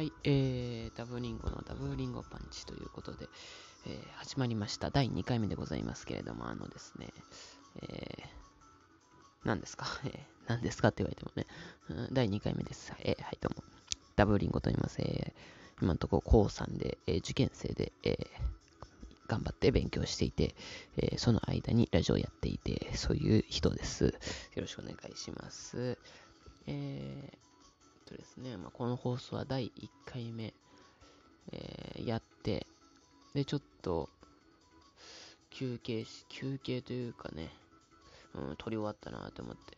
はい、えー、ダブリンゴのダブリンゴパンチということで、えー、始まりました。第2回目でございますけれども、あのですね、えー、何ですか、えー、何ですかって言われてもね、うん、第2回目です。えー、はい、どうも。ダブリンゴと言います。えー、今のところ高3で、えー、受験生で、えー、頑張って勉強していて、えー、その間にラジオやっていて、そういう人です。よろしくお願いします。えーとですね、まあ、この放送は第1回目、えー、やって、で、ちょっと、休憩し、休憩というかね、うん、撮り終わったなと思って、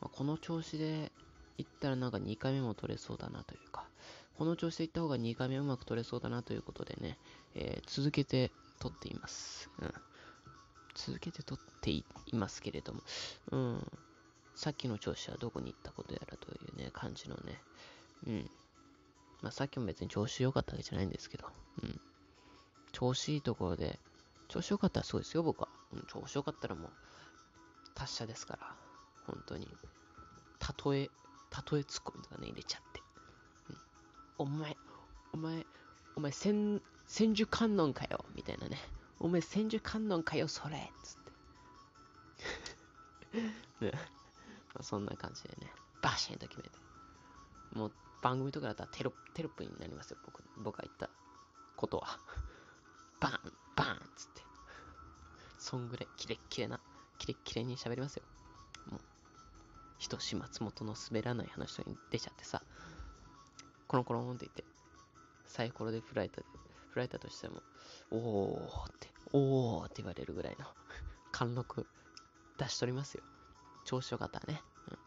まあ、この調子で行ったらなんか2回目も撮れそうだなというか、この調子で行った方が2回目うまく撮れそうだなということでね、えー、続けて撮っています。うん。続けて撮っていますけれども、うん。さっきの調子はどこに行ったことやらというね、感じのね、うん。まあ、さっきも別に調子良かったわけじゃないんですけど、うん。調子いいところで、調子良かったらそうですよ、僕は。うん、調子良かったらもう、達者ですから、本当に。たとえ、たとえツッコミとかね、入れちゃって。うん、お前、お前、お前、千、千手観音かよ、みたいなね。お前、千手観音かよ、それつって。ね、まあ、そんな感じでね、バシンと決めて。もう番組とかだったらテロテロップになりますよ、僕僕が言ったことは。バン、バンっつって。そんぐらい、キレッキレな、キレッキレに喋りますよ。もう、人志松本の滑らない話に出ちゃってさ、コロンコロンって言って、サイコロで振られた、振られたとしても、おーって、おーって言われるぐらいの貫禄出し取りますよ。調子よかったらね。うん。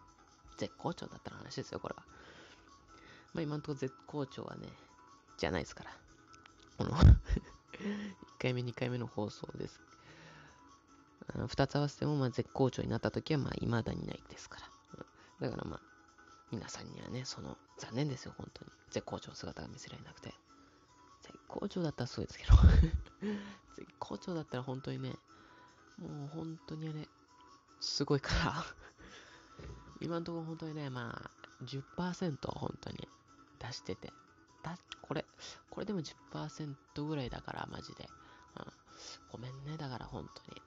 絶好調だったら話ですよ、これは。まあ今んところ絶好調はね、じゃないですから。この 1回目、2回目の放送です。あの2つ合わせても、まあ、絶好調になった時は、まあ、未だにないですから。だからまあ、皆さんにはね、その、残念ですよ、本当に。絶好調の姿が見せられなくて。絶好調だったらそうですけど 絶好調だったら本当にね、もう本当にあれ、すごいから 今のところ本当にね、まあ、10%本当に出してて。だ、これ、これでも10%ぐらいだから、マジで。うん。ごめんね、だから本当に。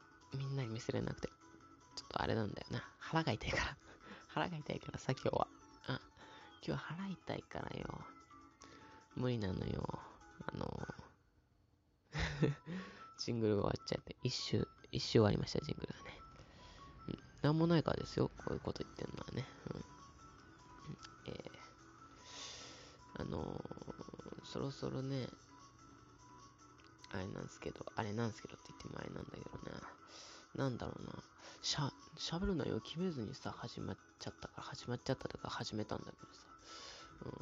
みんなに見せれなくて。ちょっとあれなんだよな。腹が痛いから。腹が痛いからさ、今日は。うん。今日は腹痛いからよ。無理なのよ。あのー、ジングルが終わっちゃって、一周、一周終わりました、ジングルがね。うん。なんもないからですよ、こういうこと言ってんのはね。うん。そろそろね、あれなんですけど、あれなんですけどって言ってもあれなんだけどね、なんだろうな、しゃ、喋る内容決めずにさ、始まっちゃったから、始まっちゃったとか始めたんだけどさ、うん、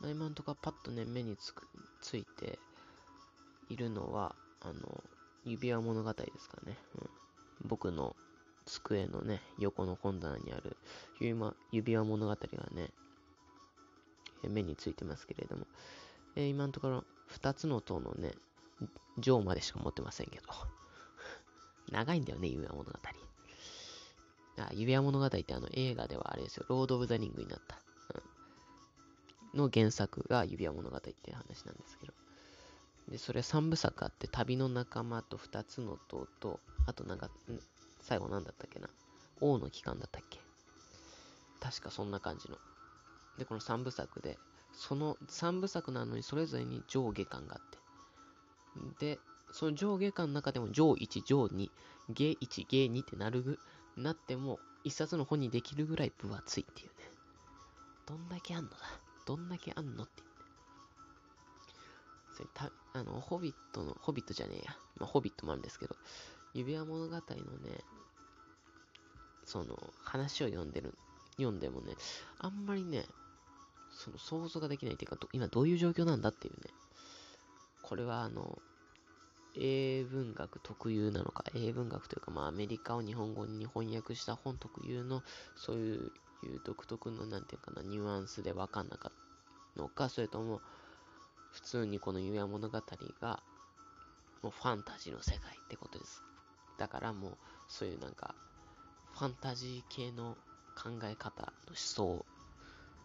まあ、今んとこパッとね、目につく、ついているのは、あの、指輪物語ですかね、うん、僕の机のね、横の本棚にある指輪物語がね、目についてますけれども、えー、今のところ2つの塔のね、上までしか持ってませんけど、長いんだよね、指輪物語。あ、指輪物語ってあの映画ではあれですよ、ロード・オブ・ザ・リングになった、うん、の原作が指輪物語っていう話なんですけど、で、それ3部作あって、旅の仲間と2つの塔と、あとなんか、最後なんだったっけな。王の期間だったっけ。確かそんな感じの。で、この3部作で、その3部作なのにそれぞれに上下巻があって。で、その上下巻の中でも上1、上2、下1、下2ってなるぐ、なっても、一冊の本にできるぐらい分厚いっていうね。どんだけあんのだ？どんだけあんのって。それた、あの、ホビットの、ホビットじゃねえや。まあ、ホビットもあるんですけど、指輪物語のね、その、話を読んでる、読んでもね、あんまりね、その想像ができないっていうか、今どういう状況なんだっていうね。これはあの、英文学特有なのか、英文学というか、まあアメリカを日本語に翻訳した本特有の、そういう独特の、なんていうかな、ニュアンスでわかんなかったのか、それとも、普通にこの指輪物語が、もうファンタジーの世界ってことです。だからもう、そういうなんか、ファンタジー系の考え方の思想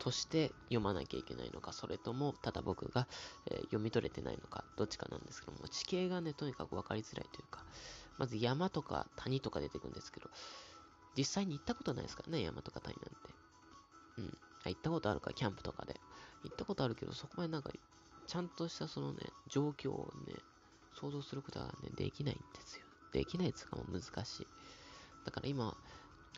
として読まなきゃいけないのか、それとも、ただ僕が、えー、読み取れてないのか、どっちかなんですけども、地形がね、とにかく分かりづらいというか、まず山とか谷とか出てくるんですけど、実際に行ったことないですからね、山とか谷なんて。うん。行ったことあるか、キャンプとかで。行ったことあるけど、そこまでなんか、ちゃんとしたそのね、状況をね、想像することはね、できないんですよ。できないっつうかも難しい。だから今、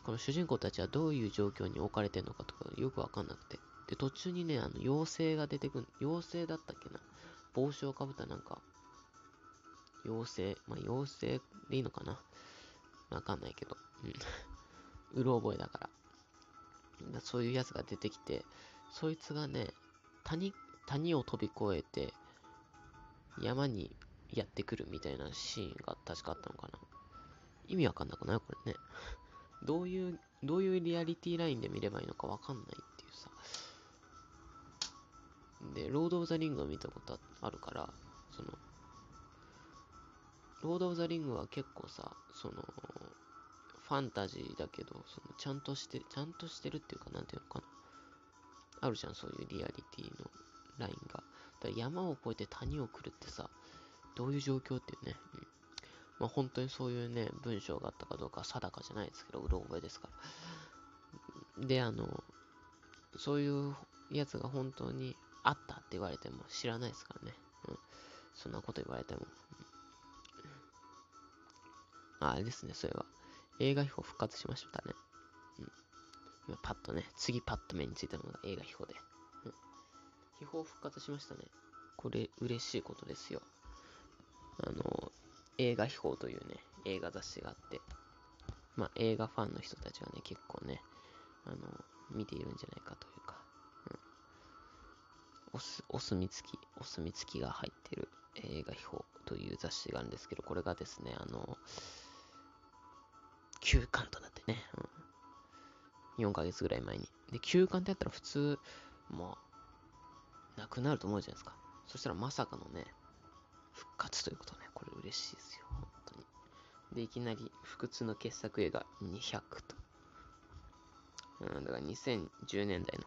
この主人公たちはどういう状況に置かれてるのかとかよくわかんなくて。で、途中にね、あの、妖精が出てくる、妖精だったっけな？帽子をかぶったなんか、妖精、まあ、妖精でいいのかな？わかんないけど。うん。うろ覚えだから。そういうやつが出てきて、そいつがね、谷、谷を飛び越えて、山にやってくるみたいなシーンが確かあったのかな。意味わかんなくない？これね。どういう、どういうリアリティラインで見ればいいのかわかんないっていうさ。で、ロード・オブ・ザ・リングを見たことあるから、その、ロード・オブ・ザ・リングは結構さ、その、ファンタジーだけど、そのちゃんとして、ちゃんとしてるっていうか、なんていうのかな。あるじゃん、そういうリアリティのラインが。だから山を越えて谷を来るってさ、どういう状況っていうね。うんまあ、本当にそういうね、文章があったかどうか定かじゃないですけど、うろ覚えですから。で、あの、そういうやつが本当にあったって言われても知らないですからね。うん。そんなこと言われても。あ、あれですね、それは。映画秘宝復活しましたね。うん。今パッとね、次パッと目についたのが映画秘宝で。うん。秘宝復活しましたね。これ嬉しいことですよ。あの、映画秘宝というね、映画雑誌があって、まあ、映画ファンの人たちはね、結構ね、あの、見ているんじゃないかというか、うん、お、墨付き、お墨付きが入ってる映画秘宝という雑誌があるんですけど、これがですね、あの、休刊となってね、うん、4ヶ月ぐらい前に。で、休刊ってやったら普通、まあ、なくなると思うじゃないですか。そしたらまさかのね、復活ということね。嬉しいですよ。本当に。で、いきなり、不屈の傑作映画200と。うん、だから2010年代の、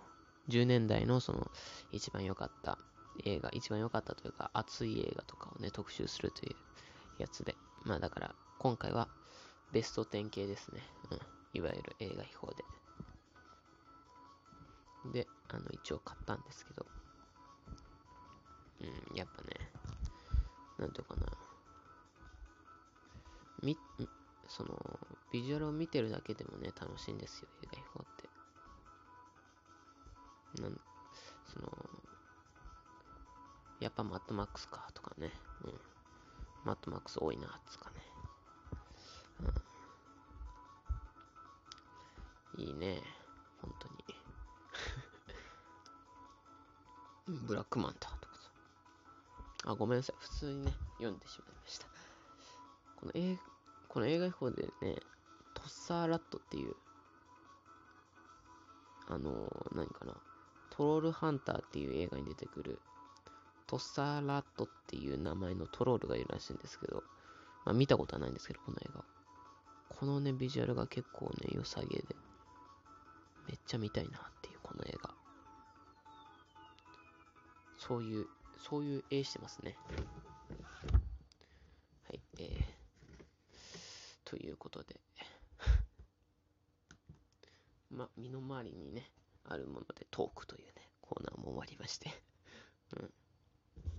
10年代のその、一番良かった映画、一番良かったというか、熱い映画とかをね、特集するというやつで。まあだから、今回は、ベスト10系ですね。うん。いわゆる映画秘宝で。で、あの、一応買ったんですけど、うん、やっぱね、なんていうかな。み、その、ビジュアルを見てるだけでもね、楽しいんですよ、映画秘宝って。なん、その、やっぱマットマックスか、とかね。うん。マットマックス多いな、つかね。うん。いいね、本当に。ブラックマンタとかさ。あ、ごめんなさい。普通にね、読んでしまいました。この映画この映画秘宝でね、トッサーラットっていう、あのー、何かな、トロールハンターっていう映画に出てくる、トッサーラットっていう名前のトロールがいるらしいんですけど、まあ見たことはないんですけど、この映画。このね、ビジュアルが結構ね、良さげで、めっちゃ見たいなっていう、この映画。そういう、そういう絵してますね。はい、えー、ということでま、身の回りにね、あるというね、コーナーも終わりまして うん。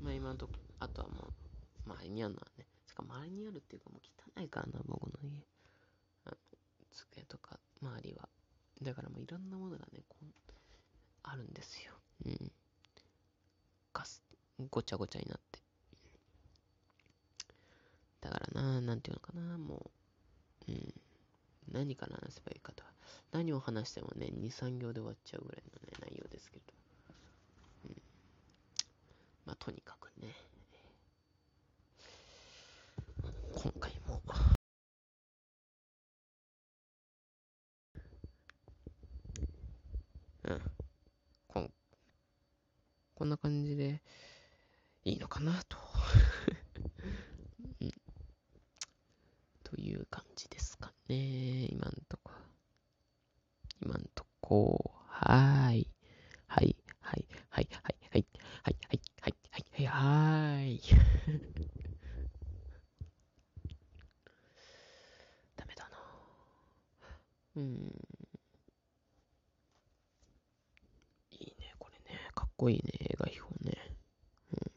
まあ今のとこ、あとはもう、周りにあるのはね、つか周りにあるっていうかもう汚いからな、僕の家。あの、机とか、周りは。だからもういろんなものがね、こう、あるんですよ。うん。ガス、ごちゃごちゃになって。だからな、なんていうのかな、もう、うん。何から話せばいいかとは。何を話してもね、2、3行で終わっちゃうぐらいのね、内容ですけど。うん。まあ、とにかくね、今回も、うん。こん、こんな感じでいいのかなとという感じですかね。今んとこ。今んとこ。はーい。はい。はい、はい、はい、はい、はい、はーい。ダメだなうん。いいね、これね。かっこいいね、映画秘宝ね。うん。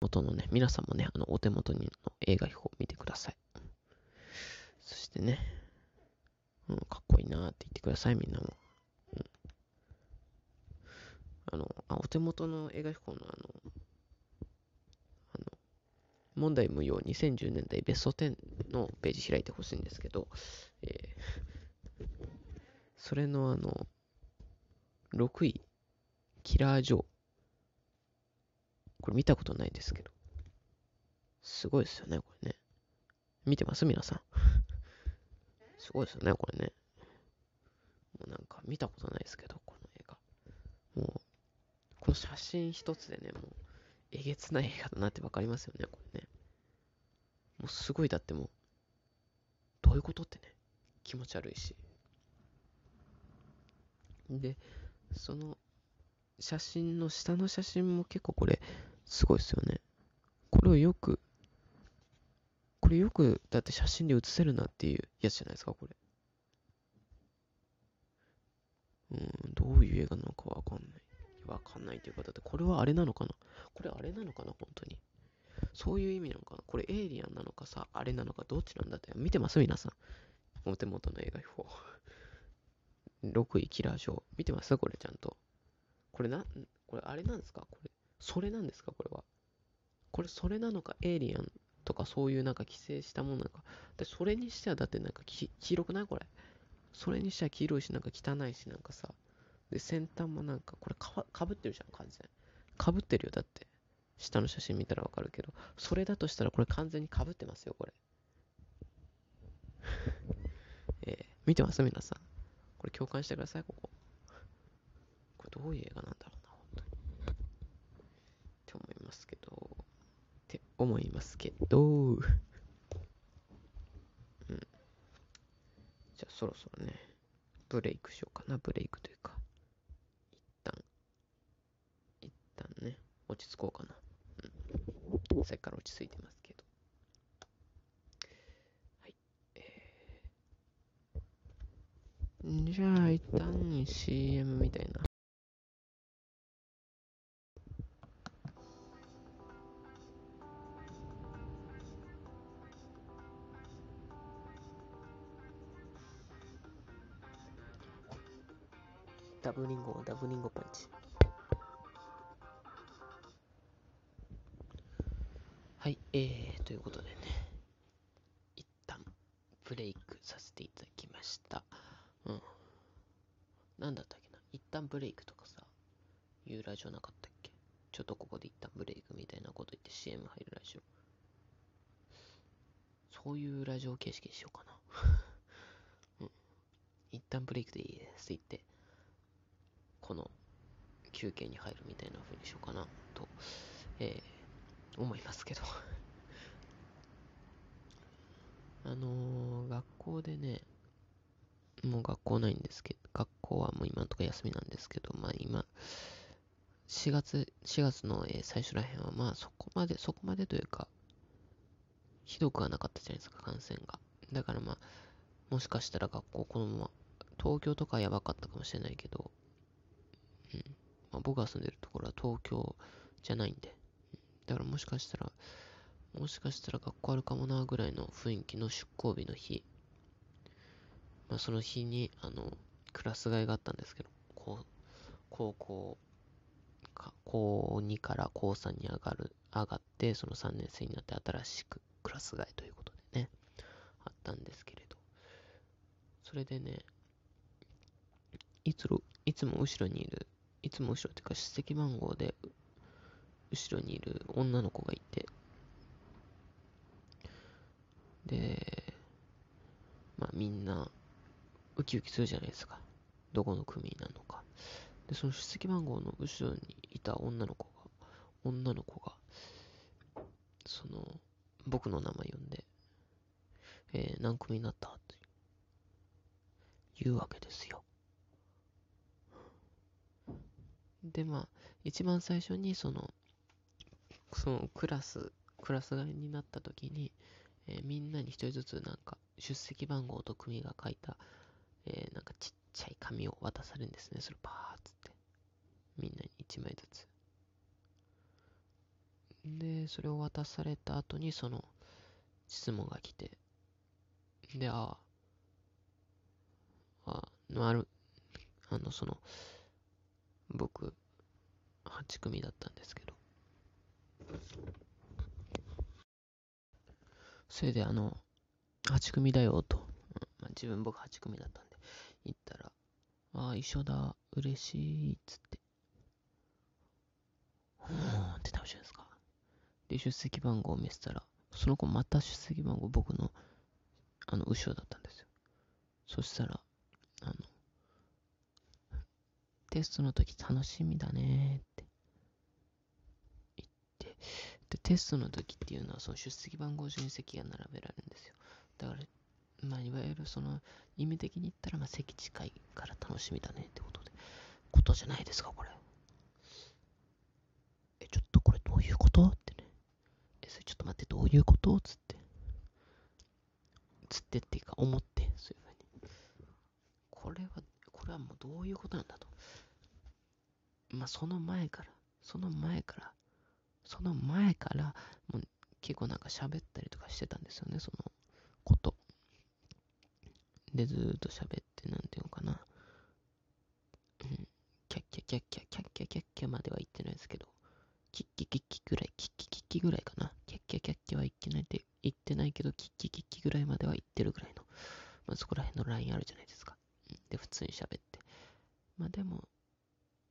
元のね、皆さんもね、あの、お手元にの映画秘宝見てください。そしてね、うん、かっこいいなって言ってください、みんなも。うんあの、あ、お手元の映画飛行のあの、あの、問題無用2010年代ベスト10のページ開いてほしいんですけど、えー、それのあの、6位、キラー・ジョー。これ見たことないですけど。すごいですよね、これね。見てます？皆さん。すごいですよね、これね。たことないですけど、この映画。もう、この写真一つでね、もう、えげつない映画だなってわかりますよね、これね。もうすごい、だってもう、どういうことってね、気持ち悪いし。で、その、写真の下の写真も結構これ、すごいですよね。これをよく、これよく、だって写真で写せるなっていうやつじゃないですか、これ。うん、どういう映画なのかわかんない。わかんないというか、だってこれはあれなのかな？これあれなのかな本当に？そういう意味なのかな？これエイリアンなのかさ、あれなのかどっちなんだって見てます？皆さん。お手元の映画表。6位キラーショー。見てます？これちゃんと。これな、これあれなんですか？これ、それなんですか？これは。これそれなのか？エイリアンとかそういうなんか規制したものなのか？で、それにしてはだってなんか黄色くない？これ。それにしては黄色いしなんか汚いしなんかさ。で、先端もなんか、これかかぶってるじゃん、完全。かぶってるよ、だって。下の写真見たらわかるけど。それだとしたら、これ完全にかぶってますよ、これ。えー、見てます？皆さん。これ共感してください、ここ。これどういう映画なんだろうな、本当に。って思いますけど。って思いますけど。うん。じゃあそろそろね、ブレイクしようかな、ブレイクというか。一旦、一旦ね、落ち着こうかな。うん。さっきから落ち着いてますけど。はい。えー、じゃあ、一旦 CM みたいな。ダブリンゴ、ダブリンゴパンチ。はい、えー、ということでね、一旦ブレイクさせていただきました。うん。なんだったっけな？一旦ブレイクとかさ、言うラジオなかったっけ？ちょっとここで一旦ブレイクみたいなこと言って CM 入るラジオ。そういうラジオ形式にしようかな。うん。一旦ブレイクでいいですって言って、この休憩に入るみたいな風にしようかなと、えー思いますけど あのー、学校でね、もう学校ないんですけど、学校はもう今のところ休みなんですけど、まあ今、4月、4月の、えー、最初らへんは、まあそこまで、そこまでというか、ひどくはなかったじゃないですか、感染が。だからまあ、もしかしたら学校このまま、東京とかはやばかったかもしれないけど、まあ、僕が住んでるところは東京じゃないんで、だからもしかしたら、もしかしたら学校あるかもなぐらいの雰囲気の出校日の日、まあ、その日に、あの、クラス替えがあったんですけど、高校か、高2から高3に上がる、上がって、その3年生になって新しくクラス替えということでね、あったんですけれど、それでね、いついつも後ろにいる、いつも後ろっていうか、出席番号で後ろにいる女の子がいて、で、まあみんな、ウキウキするじゃないですか。どこの組なのか。で、その出席番号の後ろにいた女の子が、女の子が、その、僕の名前呼んで、えー、何組になったって言うわけですよ。で、まあ、一番最初にその、そのクラス、クラス替えになった時に、えーみんなに一人ずつなんか出席番号と組が書いた、えーなんかちっちゃい紙を渡されるんですね。それパーっつって。みんなに一枚ずつ。で、それを渡された後にその質問が来て、で、ああ、あ、なる、あの、その、僕、8組だったんですけど、それであの、8組だよと、まあ、自分僕8組だったんで、言ったら、ああ、一緒だ、嬉しい、っつって、ほーんってなるじゃないですか。で、出席番号を見せたら、その子また出席番号僕の、あの、後ろだったんですよ。そしたら、あの、テストの時楽しみだねって言って、で、テストの時っていうのは、その出席番号順に席が並べられるんですよ。だから、まあ、いわゆるその、意味的に言ったら、まあ、席近いから楽しみだねってことで、ことじゃないですか、これ。え、ちょっとこれどういうことってね。え、それちょっと待って、どういうことつって。つってっていうか、思って、そういうふうに。これは、これはもうどういうことなんだと。まあ、その前から、その前から、その前から、もう結構なんか喋ったりとかしてたんですよね、そのこと。で、ずーっと喋って、なんていうのかな。うん、キャッキャキャッキャ、キャッキャキャッキャまでは言ってないですけど、キッキキッキぐらい、キッキキッキぐらいかな。キャッキャキャッキャは言ってないって言ってないけど、キッキキッキぐらいまでは言ってるぐらいの、まあ、そこら辺のラインあるじゃないですか。うんで、普通に喋って。まあでも、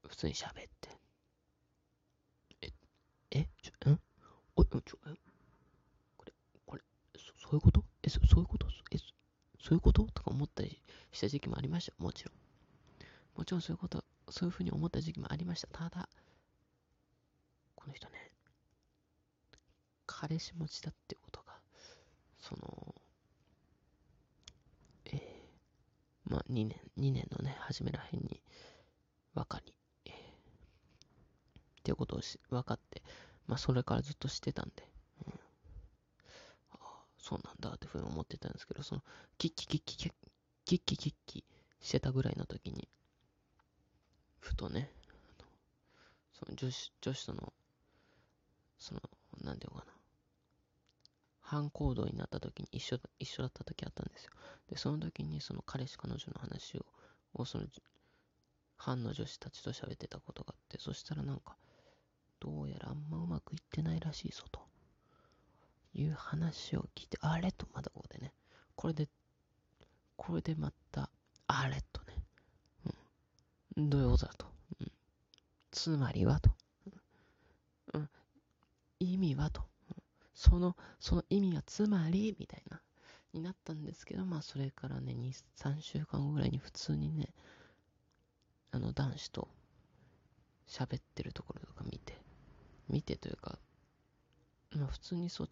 普通に喋って。え、え、ちょ、ん？おい、ちょ、え、これ、これ、そそういうこと？え、そそういうこと？え、そそういうこと？とか思ったりした時期もありました、もちろん。もちろんそういうこと、そういうふうに思った時期もありました。ただ、この人ね、彼氏持ちだってことが、その、えー、まあ、2年、2年のね、初めらへんに、分かり、っていうことをし分かって、まあ、それからずっとしてたんで、うん、ああ、そうなんだってふうに思ってたんですけど、その、キッキキッキキッキッキキッキしてたぐらいの時に、ふとね、その女子、女子との、その、なんていうかな、反行動になった時に一緒一緒だった時あったんですよ。で、その時にその彼氏彼女の話を、をその反の女子たちと喋ってたことがあって、そしたらなんか、どうやらあんまうまくいってないらしいぞという話を聞いて、あれとまだここでね、これで、これでまた、あれとね、うん、どういうことだと、うん、つまりはと、うん、意味はと、その、その意味はつまり、みたいな、になったんですけど、まあそれからね、2、3週間後ぐらいに普通にね、あの男子と喋ってるところ、見てというか、まあ普通にそ、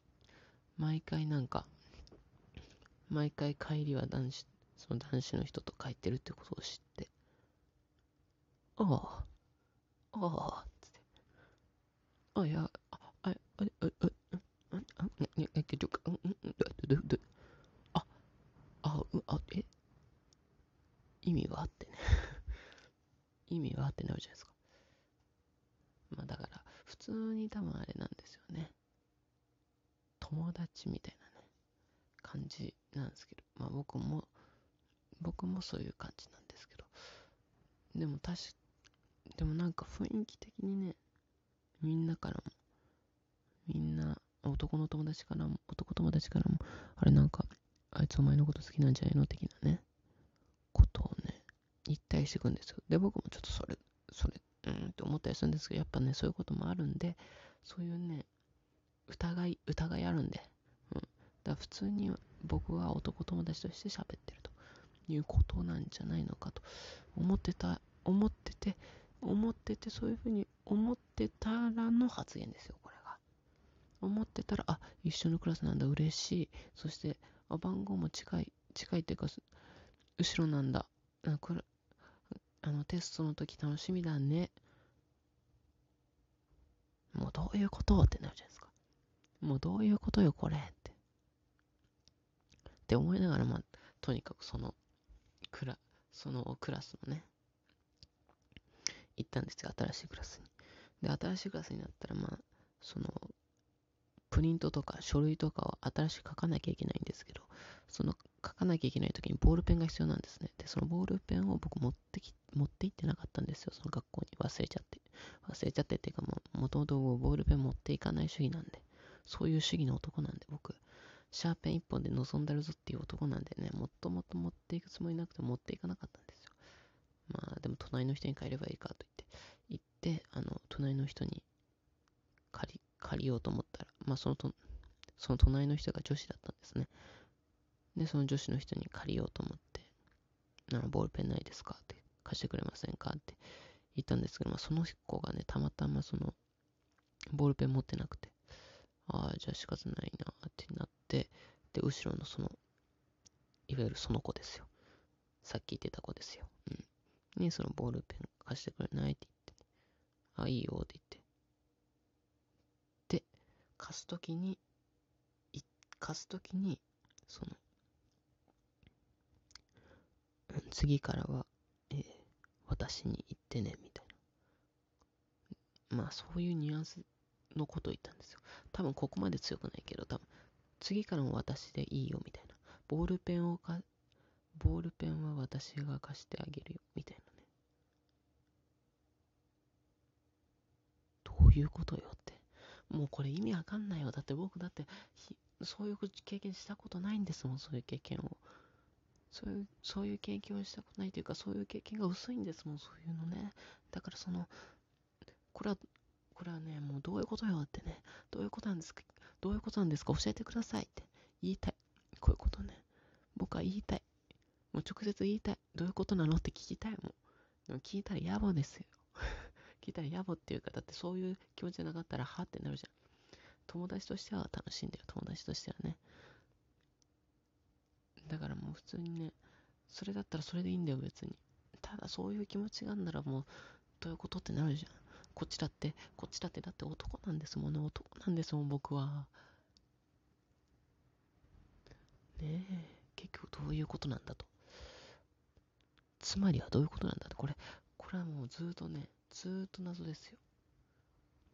毎回なんか、毎回帰りは男子、その男子の人と帰ってるってことを知って、ああ、あ、あ、でも確か、でもなんか雰囲気的にね、みんなからも、みんな、男の友達からも、男友達からも、あれなんか、あいつお前のこと好きなんじゃないの的なね、ことをね、言ったりしていくんですよ。で、僕もちょっとそれ、それ、うんって思ったりするんですけど、やっぱね、そういうこともあるんで、そういうね、疑い、疑いあるんで、うん。だから普通に僕は男友達として喋ってるということなんじゃないのかと思ってた、思ってて、思ってて、そういうふうに思ってたらの発言ですよ、これが。思ってたら、あ、一緒のクラスなんだ、嬉しい。そして、あ、番号も近い、近いっていうか、後ろなんだ。あこれあのテストの時楽しみだね。もうどういうことってなるじゃないですか。もうどういうことよ、これって。って思いながら、まあ、とにかくその、クラ、そのクラスのね、行ったんですよ、新しいクラスに。で、新しいクラスになったら、まあ、その、プリントとか書類とかを新しく書かなきゃいけないんですけど、その書かなきゃいけない時にボールペンが必要なんですね。で、そのボールペンを僕持ってき、持って行ってなかったんですよ。その学校に忘れちゃって。忘れちゃってっていうかも、ともとボールペン持っていかない主義なんで、そういう主義の男なんで僕、シャーペン一本で望んでるぞっていう男なんでね、もっともっと持っていくつもりなくて持っていかなかったんですよ。まあ、でも隣の人に帰ればいいかと言って、行って、あの、隣の人に借り、借りようと思ったら、まあそのと、その隣の人が女子だったんですね。で、その女子の人に借りようと思って、あの、ボールペンないですか？って貸してくれませんか？って言ったんですけど、まあ、その子がね、たまたまその、ボールペン持ってなくて、ああ、じゃあ仕方ないなってなって、で、後ろのその、いわゆるその子ですよ。さっき言ってた子ですよ。うん。に、そのボールペン貸してくれないって言って、あ、いいよって言って。で、貸すときに、貸すときに、その、次からは、えー、私に言ってね、みたいな。まあ、そういうニュアンスのことを言ったんですよ。多分ここまで強くないけど、多分、次からも私でいいよ、みたいな。ボールペンをか、ボールペンは私が貸してあげるよ、みたいなね。どういうことよって。もうこれ意味わかんないよ。だって僕だって、そういう経験したことないんですもん、そういう経験を。そういう、そういう経験をしたことないというか、そういう経験が薄いんですもん、そういうのね。だからその、これは、これはね、もうどういうことよってね、どういうことなんですか、どういうことなんですか、教えてくださいって言いたい。こういうことね。僕は言いたい。もう直接言いたい。どういうことなの？って聞きたいもん。でも聞いたら野暮ですよ。聞いたら野暮っていうか、だってそういう気持ちじゃなかったら、はってなるじゃん。友達としては楽しんでる、友達としてはね。だからもう普通にね、それだったらそれでいいんだよ、別に。ただそういう気持ちがあるならもう、どういうことってなるじゃん。こっちだって、こっちだってだって男なんですもんね、男なんですもん、僕は。ねえ、結局どういうことなんだと。つまりはどういうことなんだと。これ、これはもうずっとね、ずーっと謎ですよ。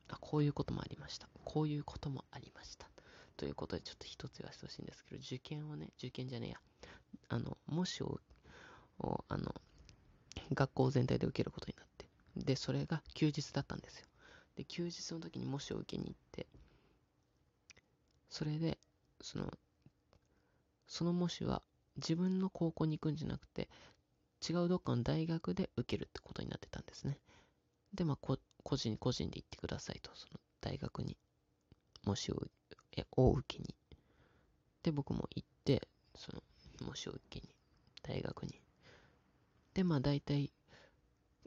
あ、こういうこともありました。こういうこともありました。ということで、ちょっと一つ言わせてほしいんですけど、受験をね、受験じゃねえや。あの、模試を、あの、学校全体で受けることになって。で、それが休日だったんですよ。で、休日の時に模試を受けに行って、それで、その、その模試は自分の高校に行くんじゃなくて、違うどっかの大学で受けるってことになってたんですね。で、まあ、個人個人で行ってくださいと、その大学に、模試をを受けに。で、僕も行って、その、模試を受けに、大学に。で、まあ大体、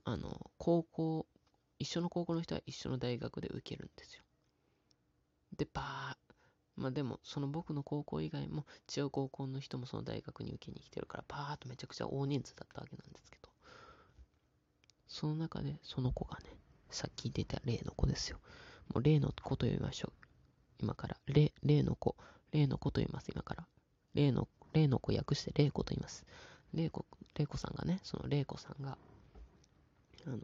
あの、高校、一緒の高校の人は一緒の大学で受けるんですよ。で、バー、まあでも、その僕の高校以外も違う高校の人もその大学に受けに来てるから、バーっとめちゃくちゃ大人数だったわけなんですけど、その中でその子がね、さっき出た例の子ですよ。もう例の子と呼びましょう。今から、例、例の子、例の子と言います、今から。例の、例の子訳して例子と言います。例子、例子さんがね、その例子さんが、あの、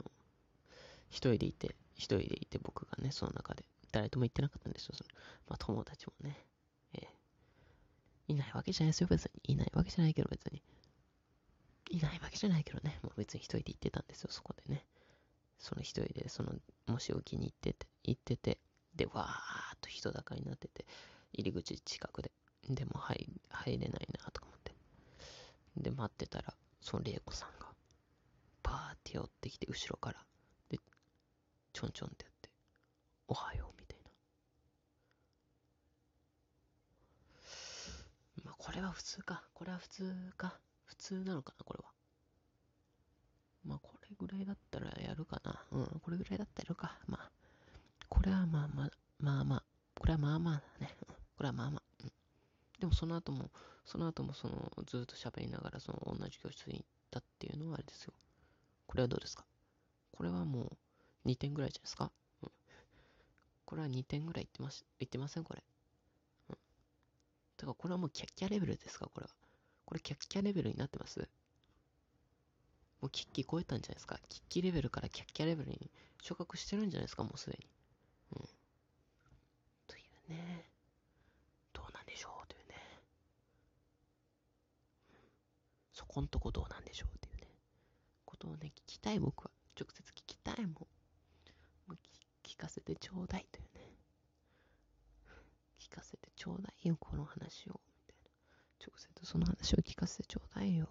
一人でいて、一人でいて僕がね、その中で、誰とも言ってなかったんですよ。そのまあ、友達もね、えー、いないわけじゃないですよ、別に。いないわけじゃないけど、別に。いないわけじゃないけどね、もう別に一人で行ってたんですよ、そこでね。その一人で、その、もし置きに行ってて、行ってて、で、わーっと人だかになってて、入り口近くで。でも入入れないなとか思って。で、待ってたら、その玲子さんが、パーって寄ってきて、後ろから、で、ちょんちょんってやって、おはよう、みたいな。まあ、これは普通か。これは普通か。通なのかな、これは。まあ、これぐらいだったらやるかな。うん、これぐらいだったらやるか。まあ、これはまあまあ、まあまあ、これはまあまあだね。これはまあまあ。うん、でもその後も、その後もその、ずっと喋りながらその同じ教室に行ったっていうのはあれですよ。これはどうですか？これはもう2点ぐらいじゃないですか、うん、これは2点ぐらいいってます、いってません？これ。うん。てか、これはもうキャッキャレベルですか？これは。これキャッキャレベルになってますもうキッキ超えたんじゃないですかキッキレベルからキャッキャレベルに昇格してるんじゃないですかもうすでに。うん。というね。どうなんでしょうというね。そこんとこどうなんでしょうっていうね。ことをね、聞きたい僕は。直接聞きたいもん。もう聞かせてちょうだいというね。聞かせてちょうだいよ、この話を。直接その話を聞かせてちょうだいよ。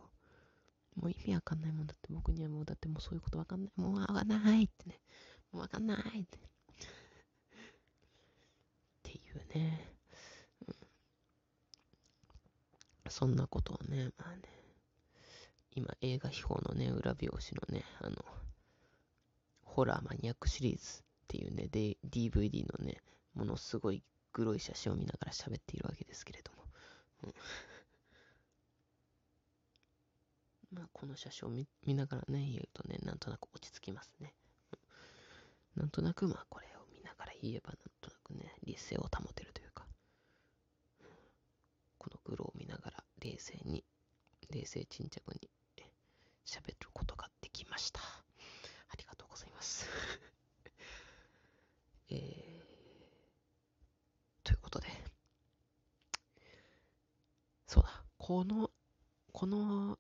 もう意味わかんないもんだって、僕にはもうだってもうそういうことわかんない。もうわかんないってね。もうわかんないって。っていうね。うん。そんなことをね、まあね。今映画秘宝のね、裏表紙のね、あの、ホラーマニアックシリーズっていうね、で DVD のね、ものすごいグロい写真を見ながら喋っているわけですけれども。うんまあ、この写真を見ながらね、言うとね、なんとなく落ち着きますね。なんとなく、まあ、これを見ながら言えば、なんとなくね、理性を保てるというか、このグロを見ながら、冷静に、冷静沈着に喋ることができました。ありがとうございます。えー、ということで、そうだ、この、この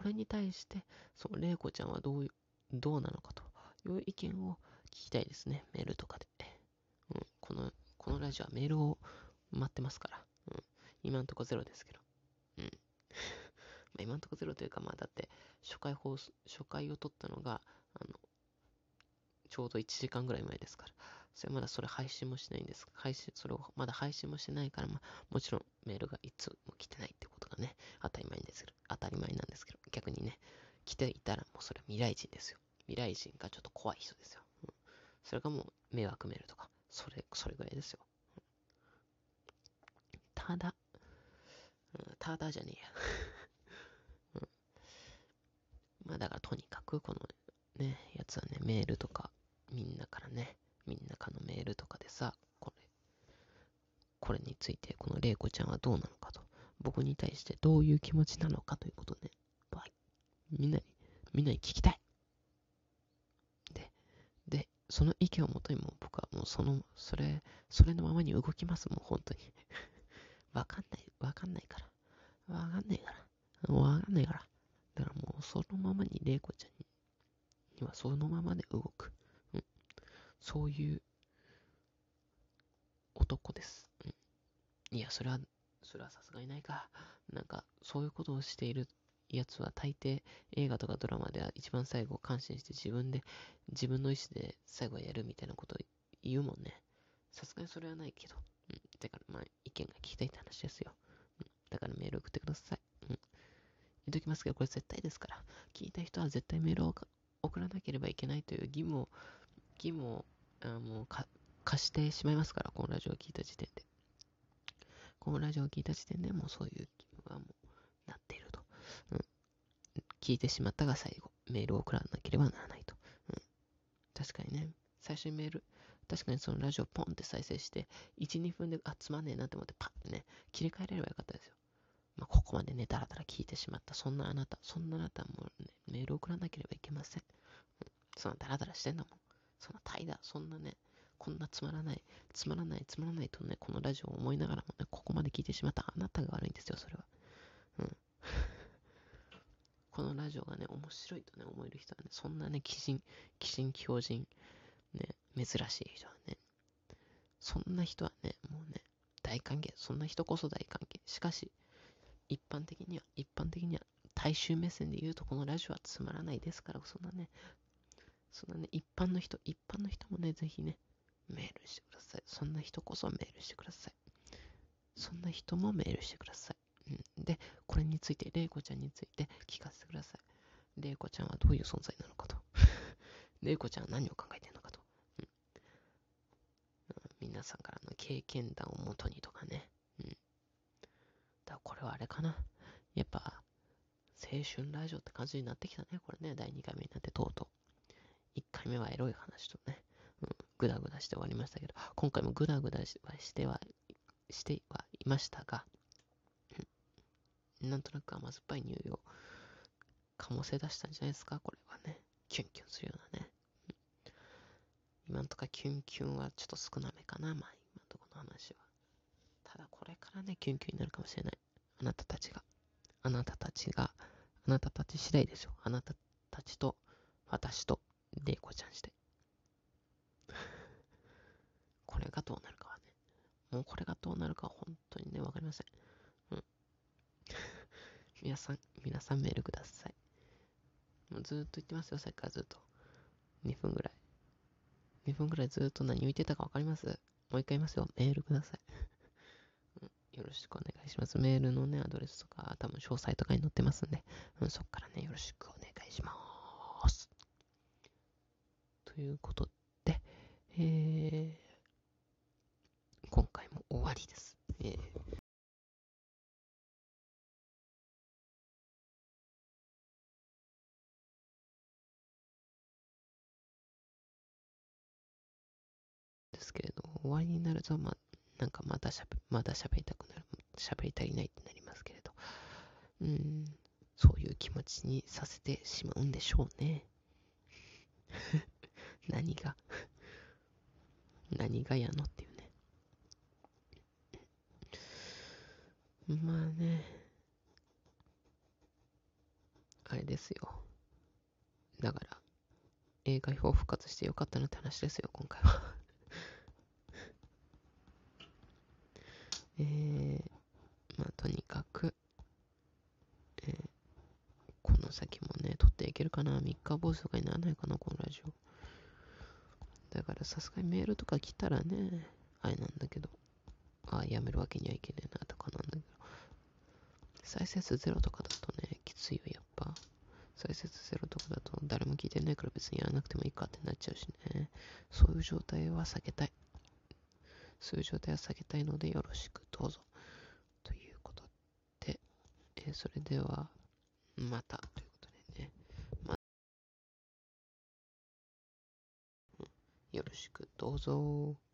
これに対して、そう、玲子ちゃんはどう、どうなのかという意見を聞きたいですね。メールとかで。うん、この、このラジオはメールを待ってますから。うん、今んとこゼロですけど。うん。ま今んとこゼロというか、まあだって、初回放送、初回を撮ったのが、あの、ちょうど1時間ぐらい前ですから。それまだそれ配信もしないんです。配信、それをまだ配信もしてないから、まあ、もちろんメールがいつも来てないってことがね、当たり前ですけど、当たり前なんですけど、逆にね、来ていたらもうそれ未来人ですよ。未来人がちょっと怖い人ですよ。うん、それがもう迷惑メールとか、それ、それぐらいですよ。うん、ただ、うん、ただじゃねえや。うん、まあだからとにかくこのね、やつはね、メールとかみんなからね、みんなかのメールとかでさ、これ、これについて、この玲子ちゃんはどうなのかと、僕に対してどういう気持ちなのかということで、みんなに、みんなに聞きたい。で、で、その意見をもとにも僕はもうその、それ、それのままに動きます、もう本当に。わかんない、わかんないから。わかんないから。わかんないから。だからもうそのままに玲子ちゃんにはそのままで動。そういう男です。うん、いや、それは、それはさすがにないか。なんか、そういうことをしているやつは大抵映画とかドラマでは一番最後感心して自分で、自分の意思で最後はやるみたいなことを言うもんね。さすがにそれはないけど。うん。だから、まあ、意見が聞きたいって話ですよ。うん。だからメール送ってください。うん。言っときますけど、これ絶対ですから。聞いた人は絶対メールを送らなければいけないという義務を義務をあもうか貸してしまいますから、このラジオを聞いた時点で。このラジオを聞いた時点でもうそういう義務はもうなっていると。うん。聞いてしまったが最後、メールを送らなければならないと。うん。確かにね、最初にメール、確かにそのラジオポンって再生して、1、2分で、あ、つまんねえなって思ってパッてね、切り替えれればよかったですよ。まあ、ここまでね、だらだら聞いてしまった。そんなあなた、そんなあなたもね、メールを送らなければいけません。うん、そんなダラダラしてんだもん。そんな怠惰、そんなね、こんなつまらない、つまらない、つまらないとね、このラジオを思いながらもね、ここまで聞いてしまったあなたが悪いんですよ、それは。うん。このラジオがね、面白いとね、思える人はね、そんなね、鬼人、鬼人、狂人、ね、珍しい人はね、そんな人はね、もうね、大歓迎。そんな人こそ大歓迎。しかし、一般的には、一般的には、大衆目線で言うと、このラジオはつまらないですから、そんなね、そんなね、一般の人、一般の人もね、ぜひね、メールしてください。そんな人こそメールしてください。そんな人もメールしてください。うん、で、これについて、玲子ちゃんについて聞かせてください。玲子ちゃんはどういう存在なのかと。玲子ちゃんは何を考えてるのかと。うん、皆さんからの経験談をもとにとかね。うん。だこれはあれかな。やっぱ、青春ラジオって感じになってきたね。これね、第2回目になってとうとう。1回目はエロい話とね、うん、ぐだぐだして終わりましたけど、今回もぐだぐだしては、してはいましたが、なんとなく甘酸っぱい匂いを醸せ出したんじゃないですか、これはね。キュンキュンするようなね。今んとこキュンキュンはちょっと少なめかな、まあ今んとこの話は。ただこれからね、キュンキュンになるかもしれない。あなたたちが。あなたたちが、あなたたち次第ですよ。あなたたちと、私と、レイコちゃんして。これがどうなるかはね。もうこれがどうなるかは本当にね、わかりません。うん。皆さん、皆さんメールください。もうずっと言ってますよ、さっきからずっと。2分ぐらい。2分ぐらいずっと何を言ってたかわかります？もう一回言いますよ。メールください。うん、よろしくお願いします。メールのね、アドレスとか、多分詳細とかに載ってますんで、うん、そっからね、よろしくお願いします。ということで、えー、今回も終わりです。えーですけれど、終わりになると、まあ、なんかまたしゃべ、また喋りたくなる、喋り足りないってなりますけれど、うん、そういう気持ちにさせてしまうんでしょうね。何が？何がやのっていうね。まあね、あれですよ。だから、映画表復活してよかったなって話ですよ、今回は えー、まあ、とにかく、えー、この先もね、撮っていけるかな三日坊主とかにならないかな、このラジオ。だからさすがにメールとか来たらね、あれなんだけど、あ、やめるわけにはいけねえなとかなんだけど、再生数ゼロとかだとね、きついよ、やっぱ。再生数ゼロとかだと誰も聞いてないから別にやらなくてもいいかってなっちゃうしね。そういう状態は避けたい。そういう状態は避けたいのでよろしくどうぞ。ということで、えー、それでは、また、ということでね、ま、よろしくどうぞ。